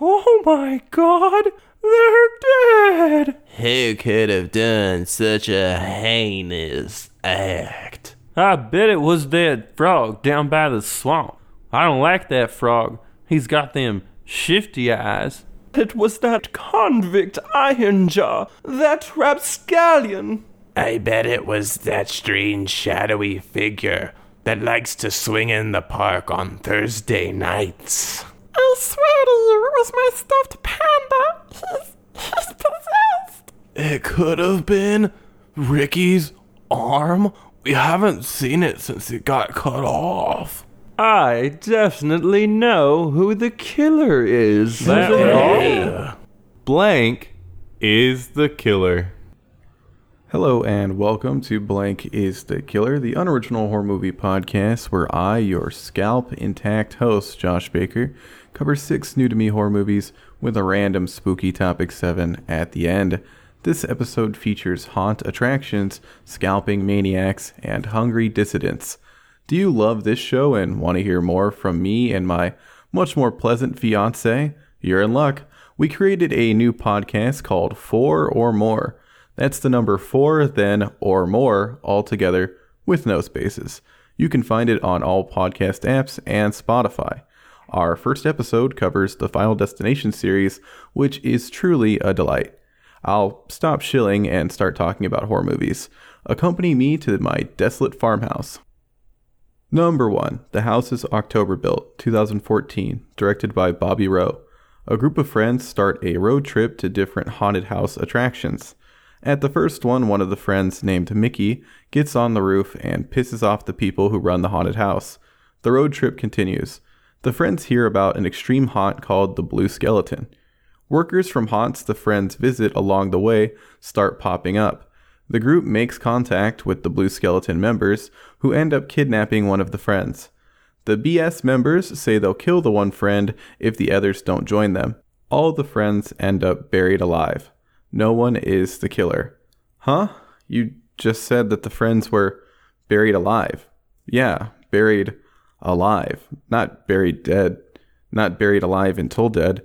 Oh my god, they're dead! Who could have done such a heinous act? I bet it was that frog down by the swamp. I don't like that frog. He's got them shifty eyes. It was that convict Ironjaw, that rapscallion. I bet it was that strange shadowy figure that likes to swing in the park on Thursday nights. I swear to you, it was my stuffed panda. He's, he's possessed. It could have been Ricky's arm. We haven't seen it since it got cut off. I definitely know who the killer is. That Yeah. Blank is the killer. Hello and welcome to Blank is the Killer, the unoriginal horror movie podcast where I, your scalp intact host, Josh Baker, cover six new to me horror movies with a random spooky topic seven at the end. This episode features haunt attractions, scalping maniacs, and hungry dissidents. Do you love this show and want to hear more from me and my much more pleasant fiance? You're in luck. We created a new podcast called Four or More. That's the number four, then or more altogether with no spaces. You can find it on all podcast apps and Spotify. Our first episode covers the Final Destination series, which is truly a delight. I'll stop shilling and start talking about horror movies. Accompany me to my desolate farmhouse. Number 1 The Houses October Built, 2014, directed by Bobby Roe. A group of friends start a road trip to different haunted house attractions. At the first one, one of the friends, named Mickey, gets on the roof and pisses off the people who run the haunted house. The road trip continues. The friends hear about an extreme haunt called the Blue Skeleton. Workers from haunts the friends visit along the way start popping up. The group makes contact with the Blue Skeleton members, who end up kidnapping one of the friends. The BS members say they'll kill the one friend if the others don't join them. All the friends end up buried alive. No one is the killer. Huh? You just said that the friends were buried alive. Yeah, buried alive. Not buried dead. Not buried alive until dead.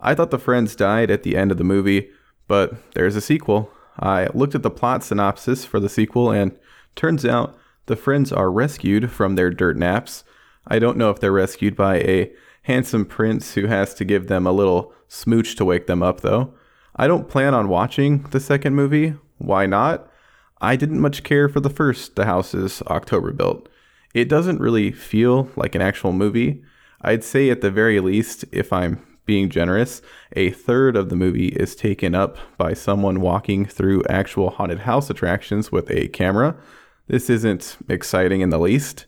I thought the friends died at the end of the movie, but there's a sequel. I looked at the plot synopsis for the sequel, and turns out the friends are rescued from their dirt naps. I don't know if they're rescued by a handsome prince who has to give them a little smooch to wake them up, though. I don't plan on watching the second movie. Why not? I didn't much care for the first The Houses October Built. It doesn't really feel like an actual movie. I'd say, at the very least, if I'm being generous, a third of the movie is taken up by someone walking through actual haunted house attractions with a camera. This isn't exciting in the least.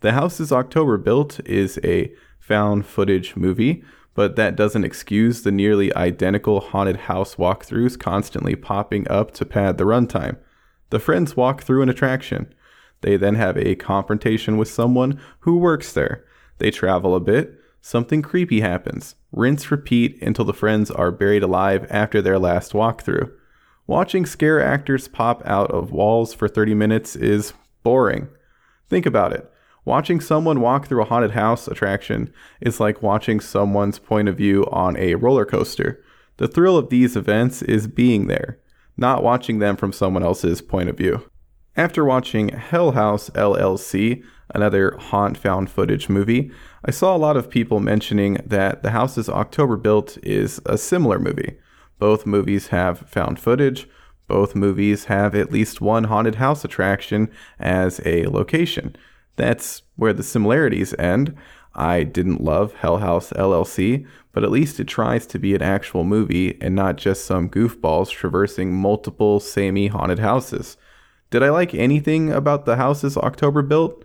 The Houses October Built is a found footage movie, but that doesn't excuse the nearly identical haunted house walkthroughs constantly popping up to pad the runtime. The friends walk through an attraction. They then have a confrontation with someone who works there. They travel a bit. Something creepy happens. Rinse repeat until the friends are buried alive after their last walkthrough. Watching scare actors pop out of walls for 30 minutes is boring. Think about it. Watching someone walk through a haunted house attraction is like watching someone's point of view on a roller coaster. The thrill of these events is being there, not watching them from someone else's point of view. After watching Hell House LLC, another haunt found footage movie, I saw a lot of people mentioning that The Houses October Built is a similar movie. Both movies have found footage. Both movies have at least one haunted house attraction as a location. That's where the similarities end. I didn't love Hell House LLC, but at least it tries to be an actual movie and not just some goofballs traversing multiple samey haunted houses. Did I like anything about the houses October built?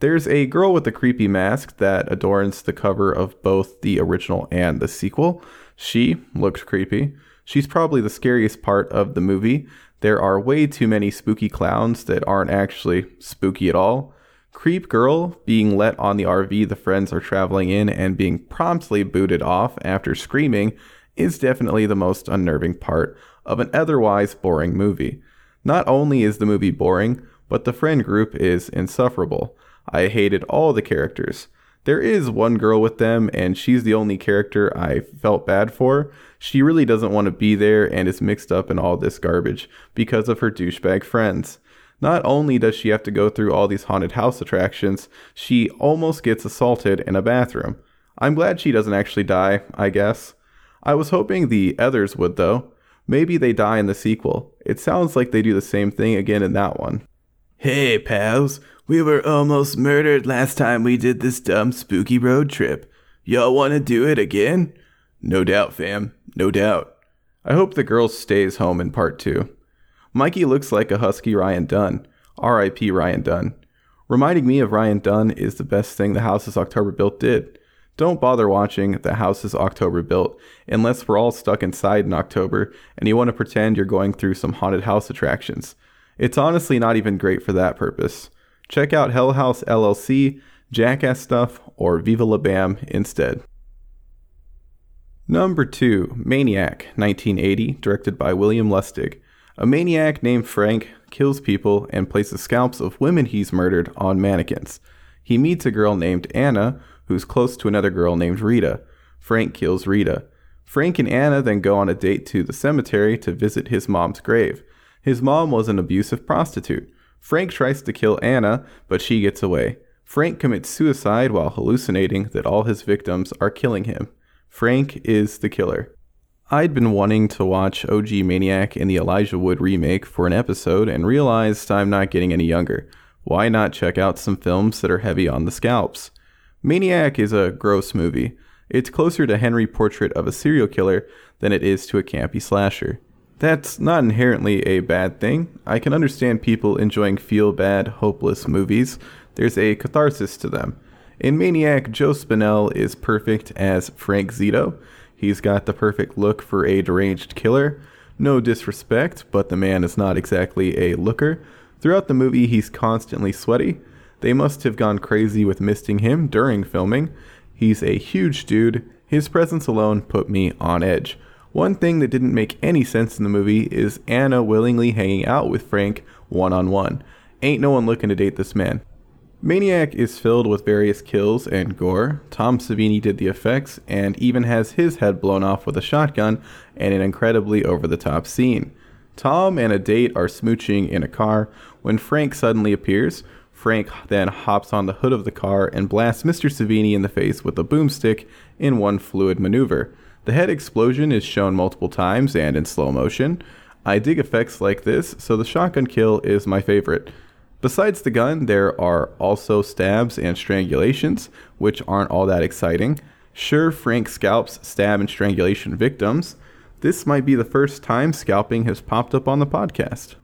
There's a girl with a creepy mask that adorns the cover of both the original and the sequel. She looked creepy. She's probably the scariest part of the movie. There are way too many spooky clowns that aren't actually spooky at all. Creep Girl being let on the RV the friends are traveling in and being promptly booted off after screaming is definitely the most unnerving part of an otherwise boring movie. Not only is the movie boring, but the friend group is insufferable. I hated all the characters. There is one girl with them, and she's the only character I felt bad for. She really doesn't want to be there and is mixed up in all this garbage because of her douchebag friends. Not only does she have to go through all these haunted house attractions, she almost gets assaulted in a bathroom. I'm glad she doesn't actually die, I guess. I was hoping the others would, though. Maybe they die in the sequel. It sounds like they do the same thing again in that one. Hey, pals. We were almost murdered last time we did this dumb spooky road trip. Y'all want to do it again? No doubt, fam. No doubt. I hope the girl stays home in part two. Mikey looks like a husky Ryan Dunn. R.I.P. Ryan Dunn. Reminding me of Ryan Dunn is the best thing the House Houses October Built did. Don't bother watching The Houses October Built unless we're all stuck inside in October and you want to pretend you're going through some haunted house attractions. It's honestly not even great for that purpose. Check out Hell House LLC, Jackass Stuff, or Viva La Bam instead. Number 2, Maniac, 1980, directed by William Lustig. A maniac named Frank kills people and places scalps of women he's murdered on mannequins. He meets a girl named Anna, who's close to another girl named Rita. Frank kills Rita. Frank and Anna then go on a date to the cemetery to visit his mom's grave. His mom was an abusive prostitute. Frank tries to kill Anna, but she gets away. Frank commits suicide while hallucinating that all his victims are killing him. Frank is the killer. I'd been wanting to watch OG Maniac in the Elijah Wood remake for an episode and realized I'm not getting any younger. Why not check out some films that are heavy on the scalps? Maniac is a gross movie. It's closer to Henry Portrait of a Serial Killer than it is to a campy slasher. That's not inherently a bad thing. I can understand people enjoying feel bad, hopeless movies. There's a catharsis to them. In Maniac, Joe Spinell is perfect as Frank Zito. He's got the perfect look for a deranged killer. No disrespect, but the man is not exactly a looker. Throughout the movie, he's constantly sweaty. They must have gone crazy with misting him during filming. He's a huge dude. His presence alone put me on edge. One thing that didn't make any sense in the movie is Anna willingly hanging out with Frank one on one. Ain't no one looking to date this man. Maniac is filled with various kills and gore. Tom Savini did the effects and even has his head blown off with a shotgun and an incredibly over the top scene. Tom and a date are smooching in a car when Frank suddenly appears. Frank then hops on the hood of the car and blasts Mr. Savini in the face with a boomstick in one fluid maneuver. The head explosion is shown multiple times and in slow motion. I dig effects like this, so the shotgun kill is my favorite. Besides the gun, there are also stabs and strangulations, which aren't all that exciting. Sure, Frank scalps stab and strangulation victims. This might be the first time scalping has popped up on the podcast.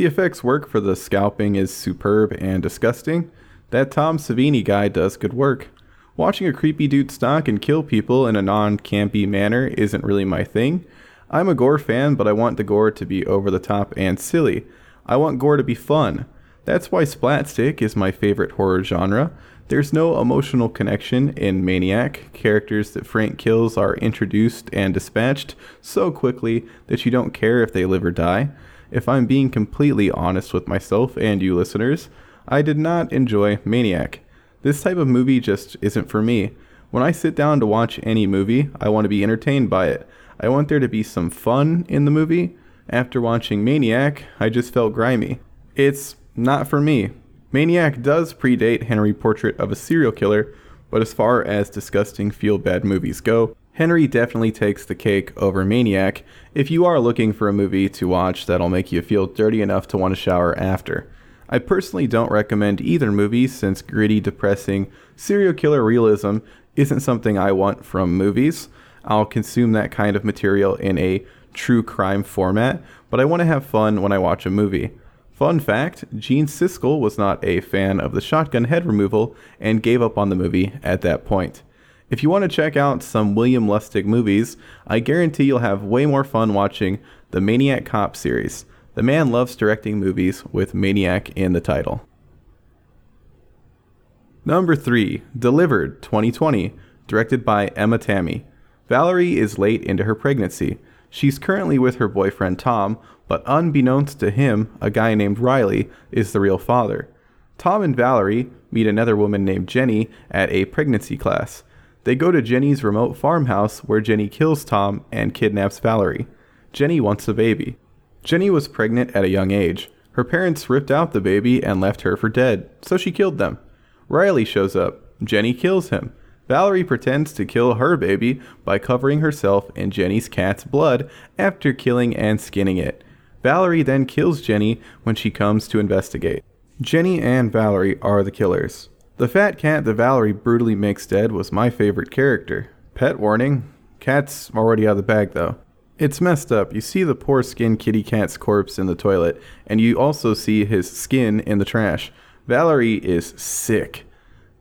The effects work for the scalping is superb and disgusting. That Tom Savini guy does good work. Watching a creepy dude stalk and kill people in a non campy manner isn't really my thing. I'm a gore fan, but I want the gore to be over the top and silly. I want gore to be fun. That's why Splatstick is my favorite horror genre. There's no emotional connection in Maniac. Characters that Frank kills are introduced and dispatched so quickly that you don't care if they live or die. If I'm being completely honest with myself and you listeners, I did not enjoy Maniac. This type of movie just isn't for me. When I sit down to watch any movie, I want to be entertained by it. I want there to be some fun in the movie. After watching Maniac, I just felt grimy. It's not for me. Maniac does predate Henry Portrait of a Serial Killer, but as far as disgusting feel bad movies go, Henry definitely takes the cake over Maniac if you are looking for a movie to watch that'll make you feel dirty enough to want to shower after. I personally don't recommend either movie since gritty, depressing, serial killer realism isn't something I want from movies. I'll consume that kind of material in a true crime format, but I want to have fun when I watch a movie. Fun fact Gene Siskel was not a fan of the shotgun head removal and gave up on the movie at that point. If you want to check out some William Lustig movies, I guarantee you'll have way more fun watching the Maniac Cop series. The man loves directing movies with Maniac in the title. Number 3, Delivered 2020, directed by Emma Tammi. Valerie is late into her pregnancy. She's currently with her boyfriend Tom, but unbeknownst to him, a guy named Riley is the real father. Tom and Valerie meet another woman named Jenny at a pregnancy class. They go to Jenny's remote farmhouse where Jenny kills Tom and kidnaps Valerie. Jenny wants a baby. Jenny was pregnant at a young age. Her parents ripped out the baby and left her for dead, so she killed them. Riley shows up. Jenny kills him. Valerie pretends to kill her baby by covering herself in Jenny's cat's blood after killing and skinning it. Valerie then kills Jenny when she comes to investigate. Jenny and Valerie are the killers. The fat cat that Valerie brutally makes dead was my favorite character. Pet warning cat's already out of the bag though. It's messed up. You see the poor skinned kitty cat's corpse in the toilet, and you also see his skin in the trash. Valerie is sick.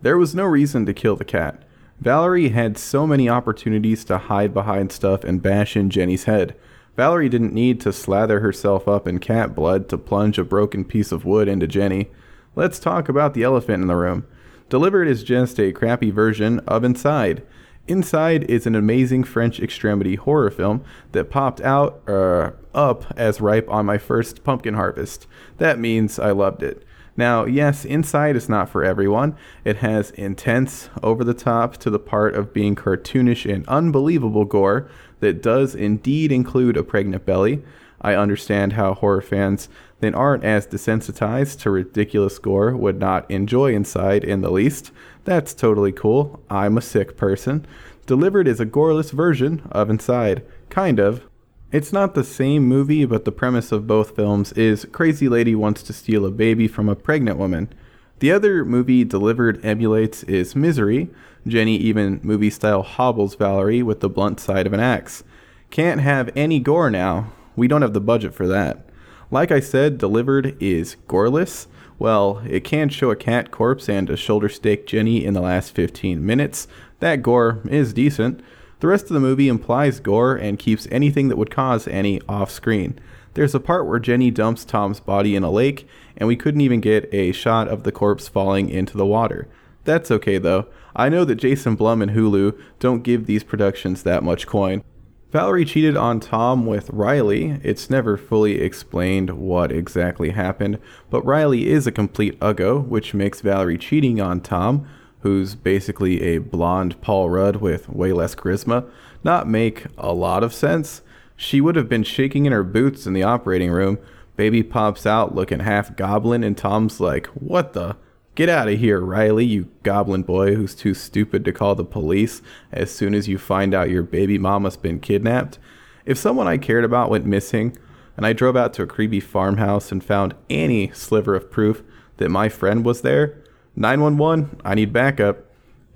There was no reason to kill the cat. Valerie had so many opportunities to hide behind stuff and bash in Jenny's head. Valerie didn't need to slather herself up in cat blood to plunge a broken piece of wood into Jenny. Let's talk about the elephant in the room. Delivered is just a crappy version of Inside. Inside is an amazing French extremity horror film that popped out uh, up as ripe on my first pumpkin harvest. That means I loved it. Now, yes, Inside is not for everyone. It has intense, over the top to the part of being cartoonish and unbelievable gore that does indeed include a pregnant belly. I understand how horror fans that aren't as desensitized to ridiculous gore would not enjoy Inside in the least. That's totally cool. I'm a sick person. Delivered is a goreless version of Inside. Kind of. It's not the same movie, but the premise of both films is crazy lady wants to steal a baby from a pregnant woman. The other movie Delivered emulates is Misery. Jenny even movie style hobbles Valerie with the blunt side of an axe. Can't have any gore now. We don't have the budget for that. Like I said, Delivered is goreless. Well, it can show a cat corpse and a shoulder stake Jenny in the last 15 minutes. That gore is decent. The rest of the movie implies gore and keeps anything that would cause any off screen. There's a part where Jenny dumps Tom's body in a lake, and we couldn't even get a shot of the corpse falling into the water. That's okay though. I know that Jason Blum and Hulu don't give these productions that much coin. Valerie cheated on Tom with Riley. It's never fully explained what exactly happened, but Riley is a complete uggo, which makes Valerie cheating on Tom, who's basically a blonde Paul Rudd with way less charisma, not make a lot of sense. She would have been shaking in her boots in the operating room. Baby pops out looking half goblin, and Tom's like, What the? Get out of here, Riley, you goblin boy who's too stupid to call the police as soon as you find out your baby mama's been kidnapped. If someone I cared about went missing, and I drove out to a creepy farmhouse and found any sliver of proof that my friend was there, 911, I need backup.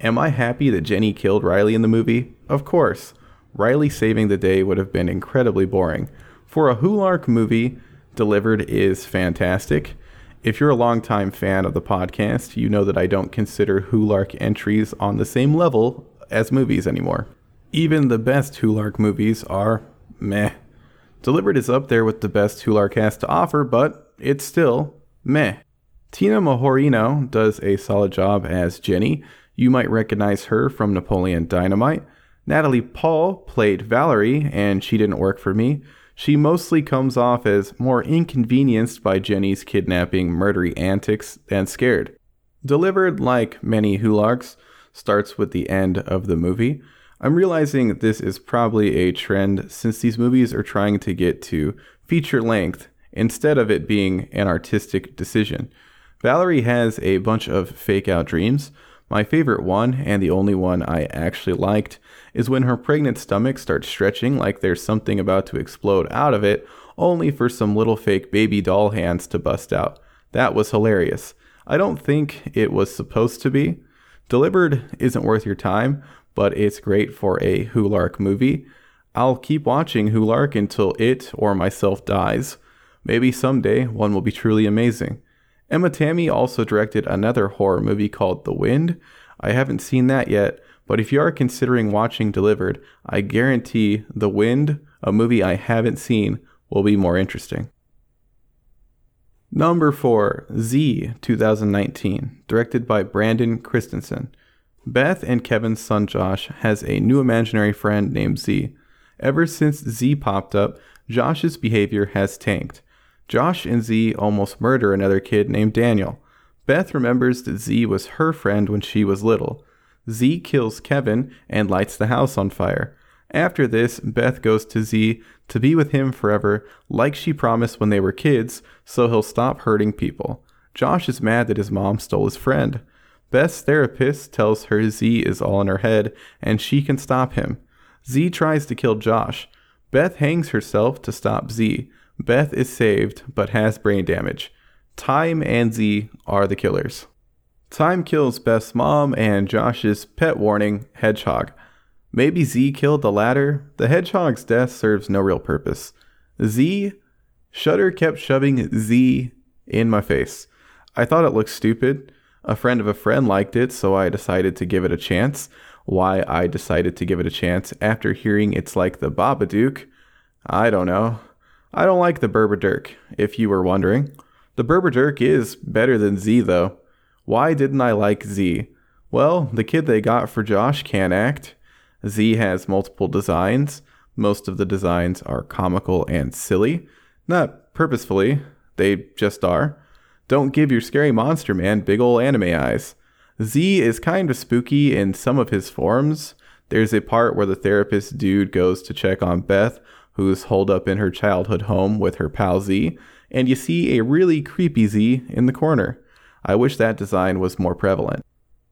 Am I happy that Jenny killed Riley in the movie? Of course. Riley saving the day would have been incredibly boring. For a Hulark movie, Delivered is fantastic. If you're a longtime fan of the podcast, you know that I don't consider Hulark entries on the same level as movies anymore. Even the best Hulark movies are meh. Delivered is up there with the best Hulark has to offer, but it's still meh. Tina Majorino does a solid job as Jenny. You might recognize her from Napoleon Dynamite. Natalie Paul played Valerie, and she didn't work for me. She mostly comes off as more inconvenienced by Jenny's kidnapping murdery antics than scared. Delivered, like many Hularks, starts with the end of the movie. I'm realizing this is probably a trend since these movies are trying to get to feature length instead of it being an artistic decision. Valerie has a bunch of fake out dreams. My favorite one, and the only one I actually liked, is when her pregnant stomach starts stretching like there's something about to explode out of it, only for some little fake baby doll hands to bust out. That was hilarious. I don't think it was supposed to be. Delivered isn't worth your time, but it's great for a Hulark movie. I'll keep watching Hulark until it or myself dies. Maybe someday one will be truly amazing. Emma Tammi also directed another horror movie called The Wind. I haven't seen that yet, but if you are considering watching Delivered, I guarantee The Wind, a movie I haven't seen, will be more interesting. Number 4, Z 2019, directed by Brandon Christensen. Beth and Kevin's son Josh has a new imaginary friend named Z. Ever since Z popped up, Josh's behavior has tanked. Josh and Z almost murder another kid named Daniel. Beth remembers that Z was her friend when she was little. Z kills Kevin and lights the house on fire. After this, Beth goes to Z to be with him forever, like she promised when they were kids, so he'll stop hurting people. Josh is mad that his mom stole his friend. Beth's therapist tells her Z is all in her head and she can stop him. Z tries to kill Josh. Beth hangs herself to stop Z. Beth is saved but has brain damage. Time and Z are the killers. Time kills Beth's mom and Josh's pet warning, Hedgehog. Maybe Z killed the latter. The hedgehog's death serves no real purpose. Z, Shudder kept shoving Z in my face. I thought it looked stupid. A friend of a friend liked it, so I decided to give it a chance. Why I decided to give it a chance after hearing it's like the Babadook, I don't know. I don't like the Berberdurk, if you were wondering. The Berberdurk is better than Z, though. Why didn't I like Z? Well, the kid they got for Josh can't act. Z has multiple designs. Most of the designs are comical and silly. Not purposefully, they just are. Don't give your scary monster man big ol' anime eyes. Z is kind of spooky in some of his forms. There's a part where the therapist dude goes to check on Beth, who's holed up in her childhood home with her pal Z, and you see a really creepy Z in the corner. I wish that design was more prevalent.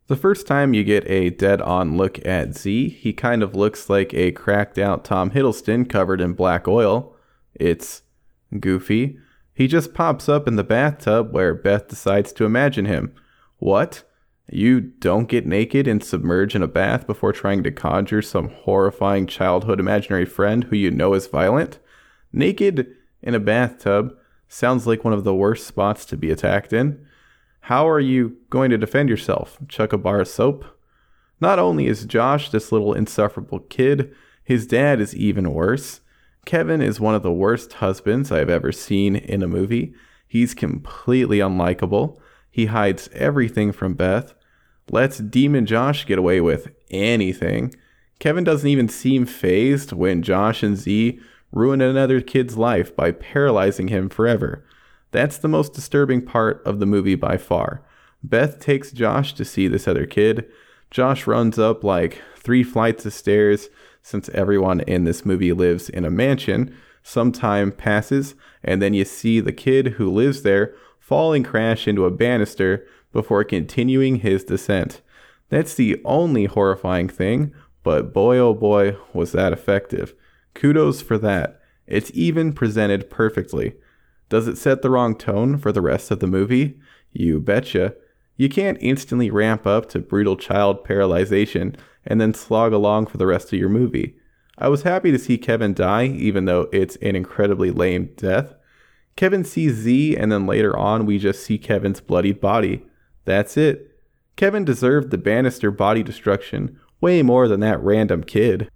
The first time you get a dead on look at Z, he kind of looks like a cracked out Tom Hiddleston covered in black oil. It's goofy. He just pops up in the bathtub where Beth decides to imagine him. What? You don't get naked and submerge in a bath before trying to conjure some horrifying childhood imaginary friend who you know is violent? Naked in a bathtub sounds like one of the worst spots to be attacked in. How are you going to defend yourself? Chuck a bar of soap? Not only is Josh this little insufferable kid, his dad is even worse. Kevin is one of the worst husbands I've ever seen in a movie. He's completely unlikable. He hides everything from Beth. Lets Demon Josh get away with anything. Kevin doesn't even seem phased when Josh and Z ruin another kid's life by paralyzing him forever. That's the most disturbing part of the movie by far. Beth takes Josh to see this other kid. Josh runs up like three flights of stairs since everyone in this movie lives in a mansion. Some time passes, and then you see the kid who lives there fall and crash into a banister before continuing his descent. That's the only horrifying thing, but boy oh boy was that effective. Kudos for that. It's even presented perfectly. Does it set the wrong tone for the rest of the movie? You betcha. You can't instantly ramp up to brutal child paralyzation and then slog along for the rest of your movie. I was happy to see Kevin die, even though it's an incredibly lame death. Kevin sees Z, and then later on, we just see Kevin's bloodied body. That's it. Kevin deserved the banister body destruction way more than that random kid.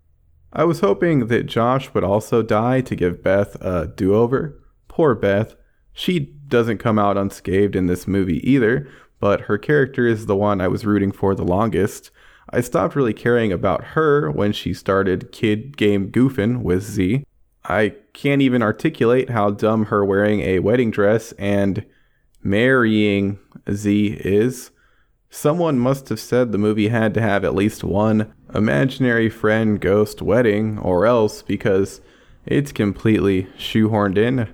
I was hoping that Josh would also die to give Beth a do over, Poor Beth. She doesn't come out unscathed in this movie either, but her character is the one I was rooting for the longest. I stopped really caring about her when she started kid game goofing with Z. I can't even articulate how dumb her wearing a wedding dress and marrying Z is. Someone must have said the movie had to have at least one imaginary friend ghost wedding, or else because it's completely shoehorned in.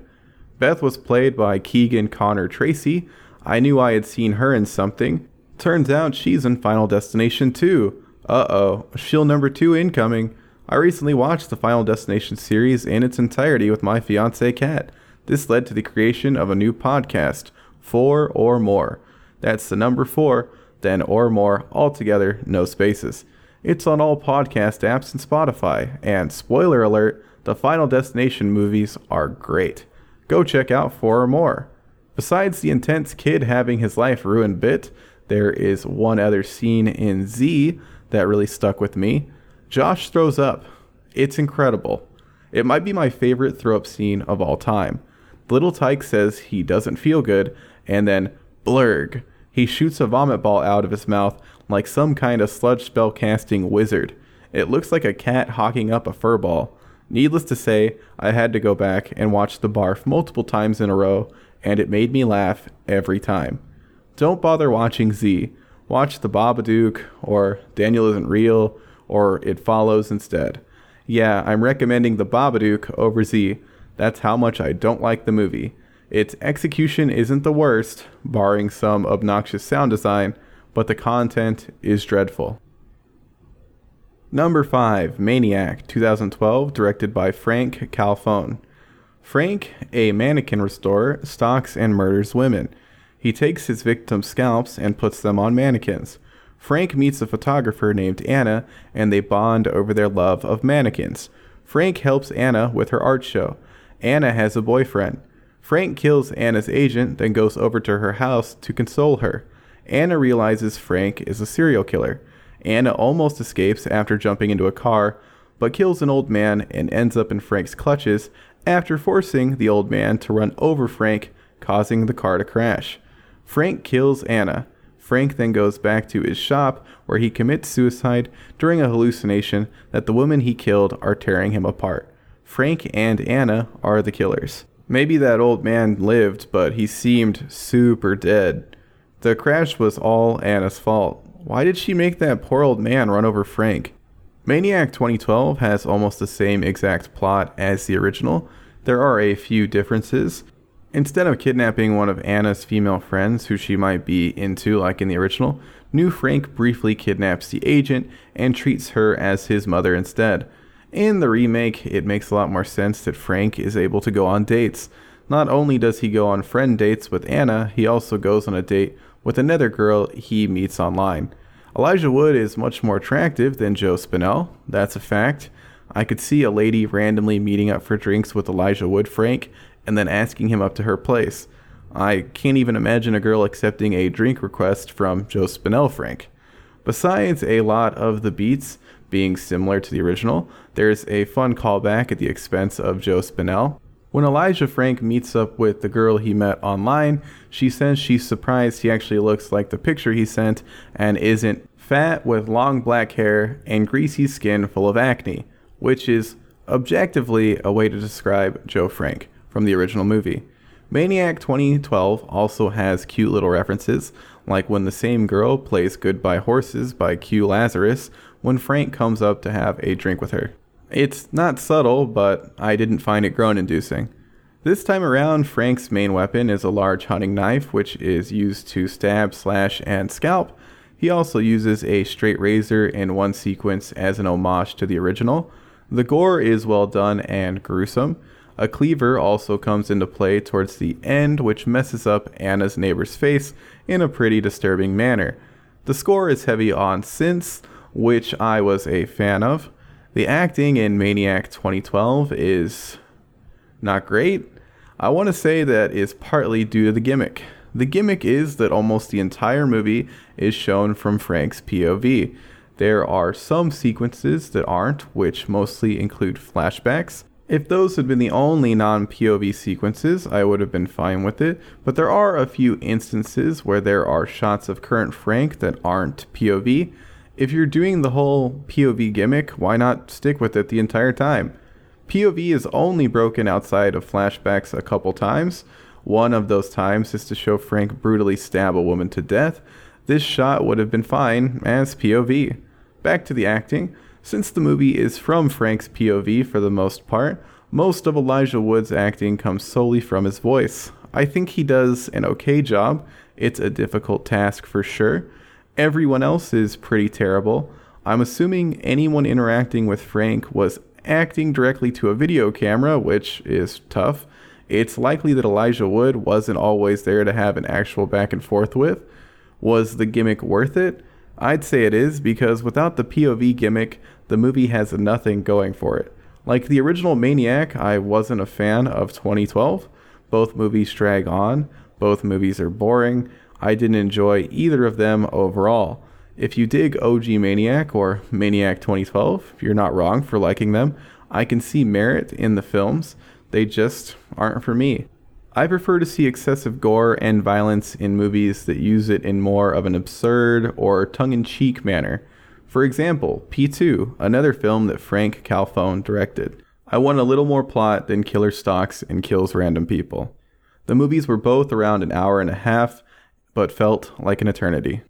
Beth was played by Keegan Connor Tracy. I knew I had seen her in something. Turns out she's in Final Destination 2. Uh oh, shield number 2 incoming. I recently watched the Final Destination series in its entirety with my fiance Kat. This led to the creation of a new podcast, Four or More. That's the number 4, then or more, altogether, no spaces. It's on all podcast apps and Spotify, and spoiler alert, the Final Destination movies are great go check out four or more. Besides the intense kid having his life ruined bit, there is one other scene in Z that really stuck with me. Josh throws up. It's incredible. It might be my favorite throw up scene of all time. Little Tyke says he doesn't feel good, and then blurg. He shoots a vomit ball out of his mouth like some kind of sludge spell casting wizard. It looks like a cat hawking up a fur ball. Needless to say, I had to go back and watch the barf multiple times in a row, and it made me laugh every time. don't bother watching Z. Watch The Babadook or Daniel Isn't Real or It Follows instead. Yeah, I'm recommending The Babadook over Z. That's how much I don't like the movie. Its execution isn't the worst, barring some obnoxious sound design, but the content is dreadful. Number 5, Maniac, 2012, directed by Franck Khalfoun. Frank, a mannequin restorer, stalks and murders women. He takes his victims' scalps and puts them on mannequins. Frank meets a photographer named Anna, and they bond over their love of mannequins. Frank helps Anna with her art show. Anna has a boyfriend. Frank kills Anna's agent, then goes over to her house to console her. Anna realizes Frank is a serial killer. Anna almost escapes after jumping into a car, but kills an old man and ends up in Frank's clutches after forcing the old man to run over Frank, causing the car to crash. Frank kills Anna. Frank then goes back to his shop where he commits suicide during a hallucination that the women he killed are tearing him apart. Frank and Anna are the killers. Maybe that old man lived, but he seemed super dead. The crash was all Anna's fault. Why did she make that poor old man run over Frank? Maniac 2012 has almost the same exact plot as the original. There are a few differences. Instead of kidnapping one of Anna's female friends who she might be into, like in the original, New Frank briefly kidnaps the agent and treats her as his mother instead. In the remake, it makes a lot more sense that Frank is able to go on dates. Not only does he go on friend dates with Anna, he also goes on a date with another girl he meets online. Elijah Wood is much more attractive than Joe Spinell. That's a fact. I could see a lady randomly meeting up for drinks with Elijah Wood Frank and then asking him up to her place. I can't even imagine a girl accepting a drink request from Joe Spinell Frank. Besides a lot of the beats being similar to the original, there's a fun callback at the expense of Joe Spinell. When Elijah Frank meets up with the girl he met online, she says she's surprised he actually looks like the picture he sent and isn't fat with long black hair and greasy skin full of acne, which is objectively a way to describe Joe Frank from the original movie. Maniac 2012 also has cute little references, like when the same girl plays Goodbye Horses by Q Lazarus when Frank comes up to have a drink with her. It's not subtle, but I didn't find it groan inducing. This time around, Frank's main weapon is a large hunting knife, which is used to stab, slash, and scalp. He also uses a straight razor in one sequence as an homage to the original. The gore is well done and gruesome. A cleaver also comes into play towards the end, which messes up Anna's neighbor's face in a pretty disturbing manner. The score is heavy on synths, which I was a fan of. The acting in Maniac 2012 is not great. I want to say that is partly due to the gimmick. The gimmick is that almost the entire movie is shown from Frank's POV. There are some sequences that aren't, which mostly include flashbacks. If those had been the only non POV sequences, I would have been fine with it, but there are a few instances where there are shots of current Frank that aren't POV, if you're doing the whole POV gimmick, why not stick with it the entire time? POV is only broken outside of flashbacks a couple times. One of those times is to show Frank brutally stab a woman to death. This shot would have been fine as POV. Back to the acting. Since the movie is from Frank's POV for the most part, most of Elijah Wood's acting comes solely from his voice. I think he does an okay job. It's a difficult task for sure. Everyone else is pretty terrible. I'm assuming anyone interacting with Frank was acting directly to a video camera, which is tough. It's likely that Elijah Wood wasn't always there to have an actual back and forth with. Was the gimmick worth it? I'd say it is because without the POV gimmick, the movie has nothing going for it. Like the original Maniac, I wasn't a fan of 2012. Both movies drag on, both movies are boring. I didn't enjoy either of them overall. If you dig OG Maniac or Maniac 2012, you're not wrong for liking them. I can see merit in the films, they just aren't for me. I prefer to see excessive gore and violence in movies that use it in more of an absurd or tongue in cheek manner. For example, P2, another film that Franck Khalfoun directed. I want a little more plot than killer stalks and kills random people. The movies were both around an hour and a half, but felt like an eternity.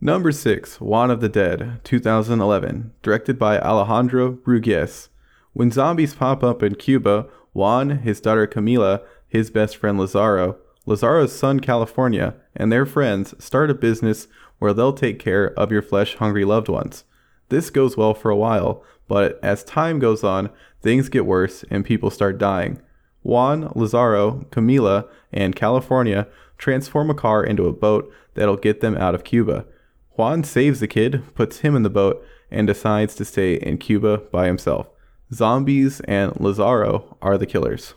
Number 6, Juan of the Dead, 2011, directed by Alejandro Brugués. When zombies pop up in Cuba, Juan, his daughter Camila, his best friend Lazaro, Lazaro's son California, and their friends start a business where they'll take care of your flesh hungry loved ones. This goes well for a while, but as time goes on, things get worse and people start dying. Juan, Lazaro, Camila, and California transform a car into a boat that'll get them out of Cuba. Juan saves the kid, puts him in the boat, and decides to stay in Cuba by himself. Zombies and Lazaro are the killers.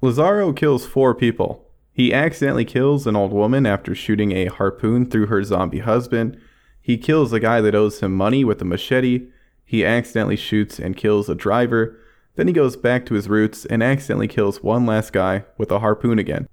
Lazaro kills four people. He accidentally kills an old woman after shooting a harpoon through her zombie husband. He kills a guy that owes him money with a machete. He accidentally shoots and kills a driver. Then he goes back to his roots and accidentally kills one last guy with a harpoon again.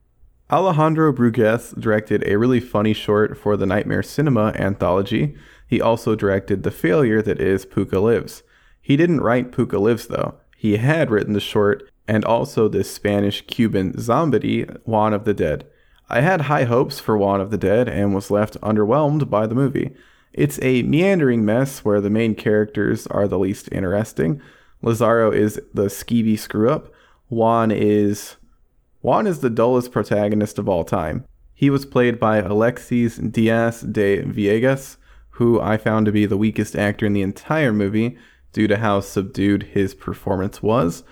Alejandro Brugués directed a really funny short for the Nightmare Cinema anthology. He also directed the failure that is Pooka Lives. He didn't write Pooka Lives though. He had written the short and also this Spanish Cuban zombie, Juan of the Dead. I had high hopes for Juan of the Dead and was left underwhelmed by the movie. It's a meandering mess where the main characters are the least interesting. Lazaro is the skeevy screw up. Juan is Juan is the dullest protagonist of all time. He was played by Alexis Diaz de Villegas, who I found to be the weakest actor in the entire movie due to how subdued his performance was.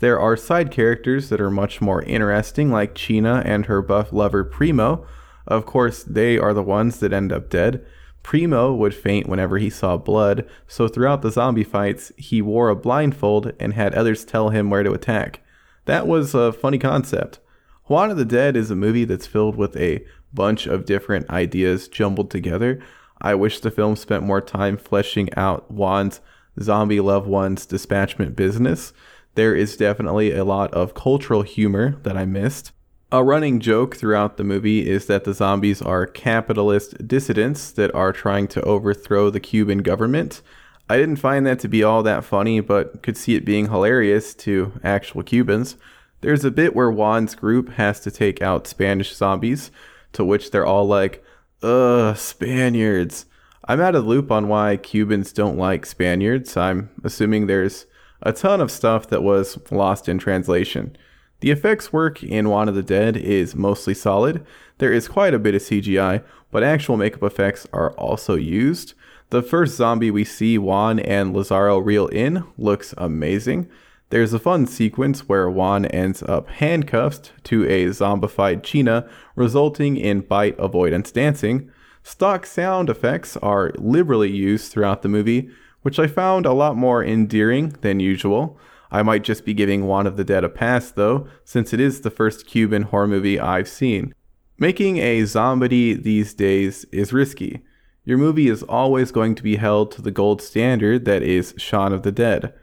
There are side characters that are much more interesting, like China and her buff lover Primo. Of course, they are the ones that end up dead. Primo would faint whenever he saw blood, so throughout the zombie fights, he wore a blindfold and had others tell him where to attack. That was a funny concept. Juan of the Dead is a movie that's filled with a bunch of different ideas jumbled together. I wish the film spent more time fleshing out Juan's zombie loved one's dispatchment business there is definitely a lot of cultural humor that I missed. A running joke throughout the movie is that the zombies are capitalist dissidents that are trying to overthrow the Cuban government. I didn't find that to be all that funny, but could see it being hilarious to actual Cubans. There's a bit where Juan's group has to take out Spanish zombies, to which they're all like, ugh, Spaniards. I'm out of the loop on why Cubans don't like Spaniards. I'm assuming there's a ton of stuff that was lost in translation. The effects work in Juan of the Dead is mostly solid. There is quite a bit of CGI, but actual makeup effects are also used. The first zombie we see Juan and Lazaro reel in looks amazing. There's a fun sequence where Juan ends up handcuffed to a zombified China, resulting in bite avoidance dancing. Stock sound effects are liberally used throughout the movie, which I found a lot more endearing than usual. I might just be giving Juan of the Dead a pass though, since it is the first Cuban horror movie I've seen. Making a zombie these days is risky. Your movie is always going to be held to the gold standard that is Shaun of the Dead.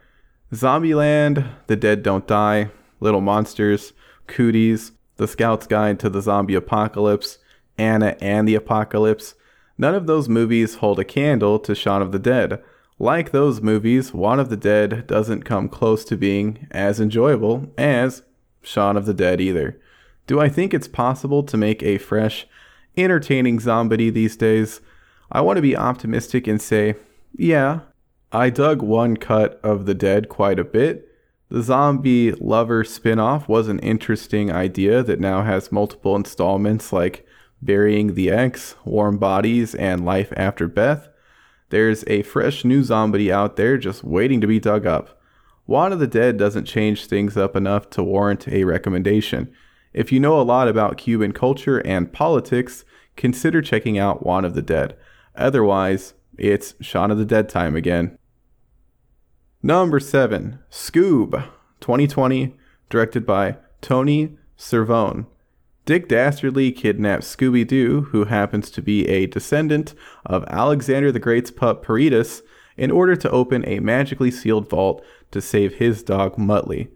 Zombieland, The Dead Don't Die, Little Monsters, Cooties, The Scout's Guide to the Zombie Apocalypse, Anna and the Apocalypse, none of those movies hold a candle to Shaun of the Dead. Like those movies, Juan of the Dead doesn't come close to being as enjoyable as Shaun of the Dead either. Do I think it's possible to make a fresh, entertaining zombie these days? I want to be optimistic and say, yeah, I dug one cut of The Dead quite a bit. The zombie lover spin off was an interesting idea that now has multiple installments like Burying the Ex, Warm Bodies, and Life After Beth. There's a fresh new zombie out there just waiting to be dug up. Juan of the Dead doesn't change things up enough to warrant a recommendation. If you know a lot about Cuban culture and politics, consider checking out Juan of the Dead. Otherwise, it's Shaun of the Dead time again. Number 7, Scoob, 2020, directed by Tony Cervone. Dick Dastardly kidnaps Scooby Doo, who happens to be a descendant of Alexander the Great's pup Peritas, in order to open a magically sealed vault to save his dog Muttley.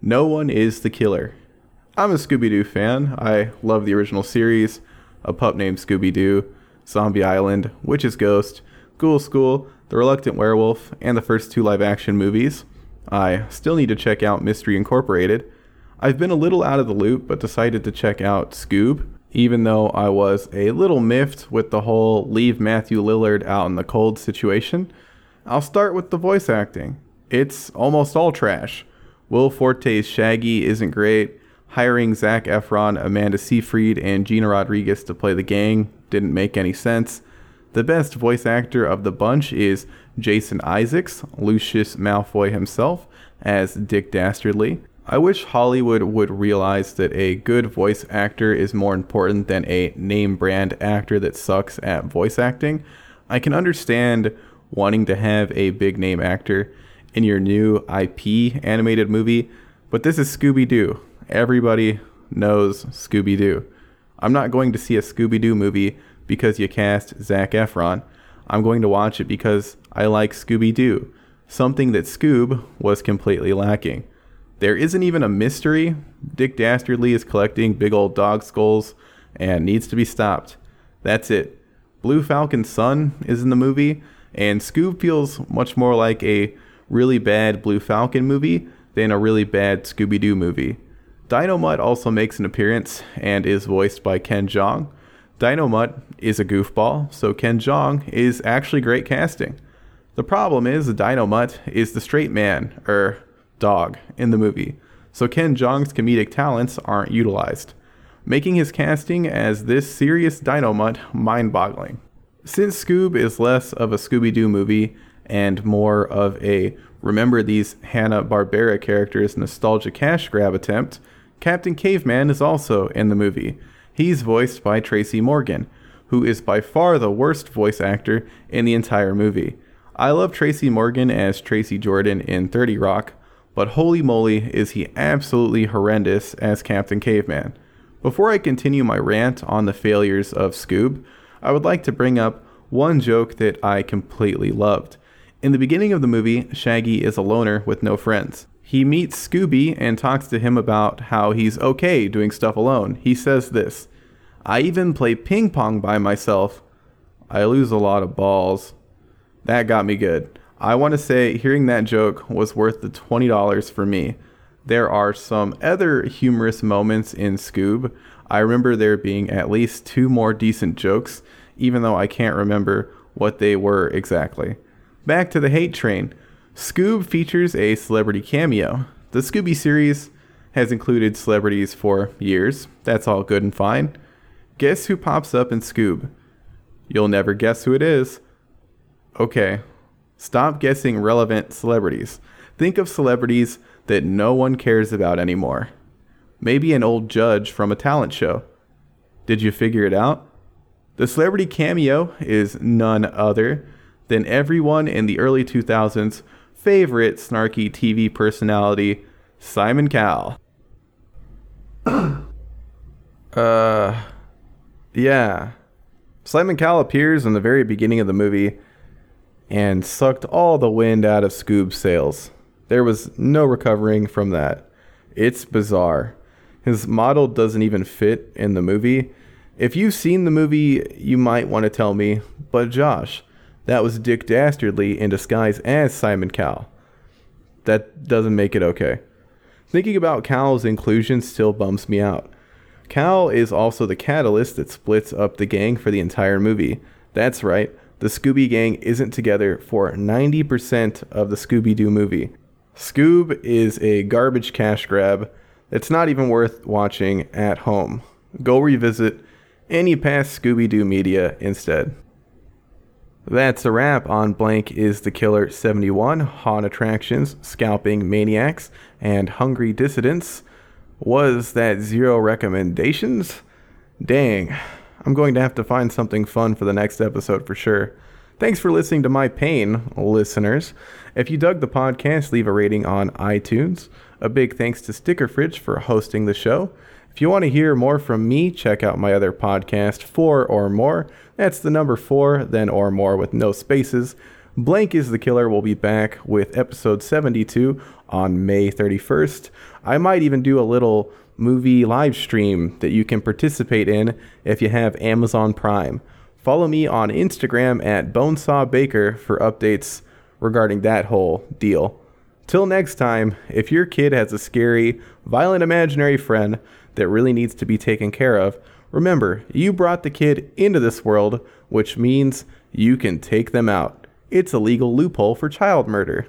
No one is the killer. I'm a Scooby Doo fan. I love the original series, A Pup Named Scooby Doo, Zombie Island, Witch's Ghost, Ghoul School, The Reluctant Werewolf, and the first two live action movies. I still need to check out Mystery Incorporated. I've been a little out of the loop, but decided to check out Scoob. even though I was a little miffed with the whole leave Matthew Lillard out in the cold situation. I'll start with the voice acting. It's almost all trash. Will Forte's Shaggy isn't great. Hiring Zac Efron, Amanda Seyfried, and Gina Rodriguez to play the gang didn't make any sense. The best voice actor of the bunch is Jason Isaacs, Lucius Malfoy himself, as Dick Dastardly. I wish Hollywood would realize that a good voice actor is more important than a name brand actor that sucks at voice acting. I can understand wanting to have a big name actor in your new IP animated movie, but this is Scooby Doo. Everybody knows Scooby Doo. I'm not going to see a Scooby Doo movie because you cast Zac Efron. I'm going to watch it because I like Scooby Doo, something that Scoob was completely lacking. There isn't even a mystery. Dick Dastardly is collecting big old dog skulls and needs to be stopped. That's it. Blue Falcon's son is in the movie, and Scoob feels much more like a really bad Blue Falcon movie than a really bad Scooby Doo movie. Dynomutt also makes an appearance and is voiced by Ken Jeong. Dynomutt is a goofball, so Ken Jeong is actually great casting. The problem is Dynomutt is the straight man, er, dog, in the movie, so Ken Jeong's comedic talents aren't utilized, making his casting as this serious Dynomutt mind-boggling. Since Scoob is less of a Scooby-Doo movie and more of a remember these Hanna-Barbera characters nostalgia cash grab attempt, Captain Caveman is also in the movie. He's voiced by Tracy Morgan, who is by far the worst voice actor in the entire movie. I love Tracy Morgan as Tracy Jordan in 30 Rock, but holy moly is he absolutely horrendous as Captain Caveman. Before I continue my rant on the failures of Scoob, I would like to bring up one joke that I completely loved. In the beginning of the movie, Shaggy is a loner with no friends. He meets Scooby and talks to him about how he's okay doing stuff alone. He says this I even play ping pong by myself. I lose a lot of balls. That got me good. I want to say hearing that joke was worth the $20 for me. There are some other humorous moments in Scoob. I remember there being at least two more decent jokes, even though I can't remember what they were exactly. Back to the hate train. Scoob features a celebrity cameo. The Scooby series has included celebrities for years. That's all good and fine. Guess who pops up in Scoob? You'll never guess who it is. Okay, stop guessing relevant celebrities. Think of celebrities that no one cares about anymore. Maybe an old judge from a talent show. Did you figure it out? The celebrity cameo is none other than everyone in the early 2000s favorite snarky TV personality, Simon Cowell. uh, yeah. Simon Cowell appears in the very beginning of the movie and sucked all the wind out of Scoob's sails. There was no recovering from that. It's bizarre. His model doesn't even fit in the movie. If you've seen the movie, you might want to tell me, but Josh, that was Dick Dastardly in disguise as Simon Cowell. That doesn't make it okay. Thinking about Cowell's inclusion still bums me out. Cowell is also the catalyst that splits up the gang for the entire movie. That's right, the Scooby Gang isn't together for 90% of the Scooby Doo movie. Scoob is a garbage cash grab that's not even worth watching at home. Go revisit any past Scooby Doo media instead. That's a wrap on Blank is the Killer 71, Haunt Attractions, Scalping Maniacs, and Hungry Dissidents. Was that zero recommendations? Dang, I'm going to have to find something fun for the next episode for sure. Thanks for listening to my pain, listeners. If you dug the podcast, leave a rating on iTunes. A big thanks to Sticker Fridge for hosting the show. If you want to hear more from me, check out my other podcast, Four or More. That's the number four, then or more with no spaces. Blank is the Killer will be back with episode 72 on May 31st. I might even do a little movie live stream that you can participate in if you have Amazon Prime. Follow me on Instagram at BonesawBaker for updates regarding that whole deal. Till next time, if your kid has a scary, violent imaginary friend that really needs to be taken care of, Remember, you brought the kid into this world, which means you can take them out. It's a legal loophole for child murder.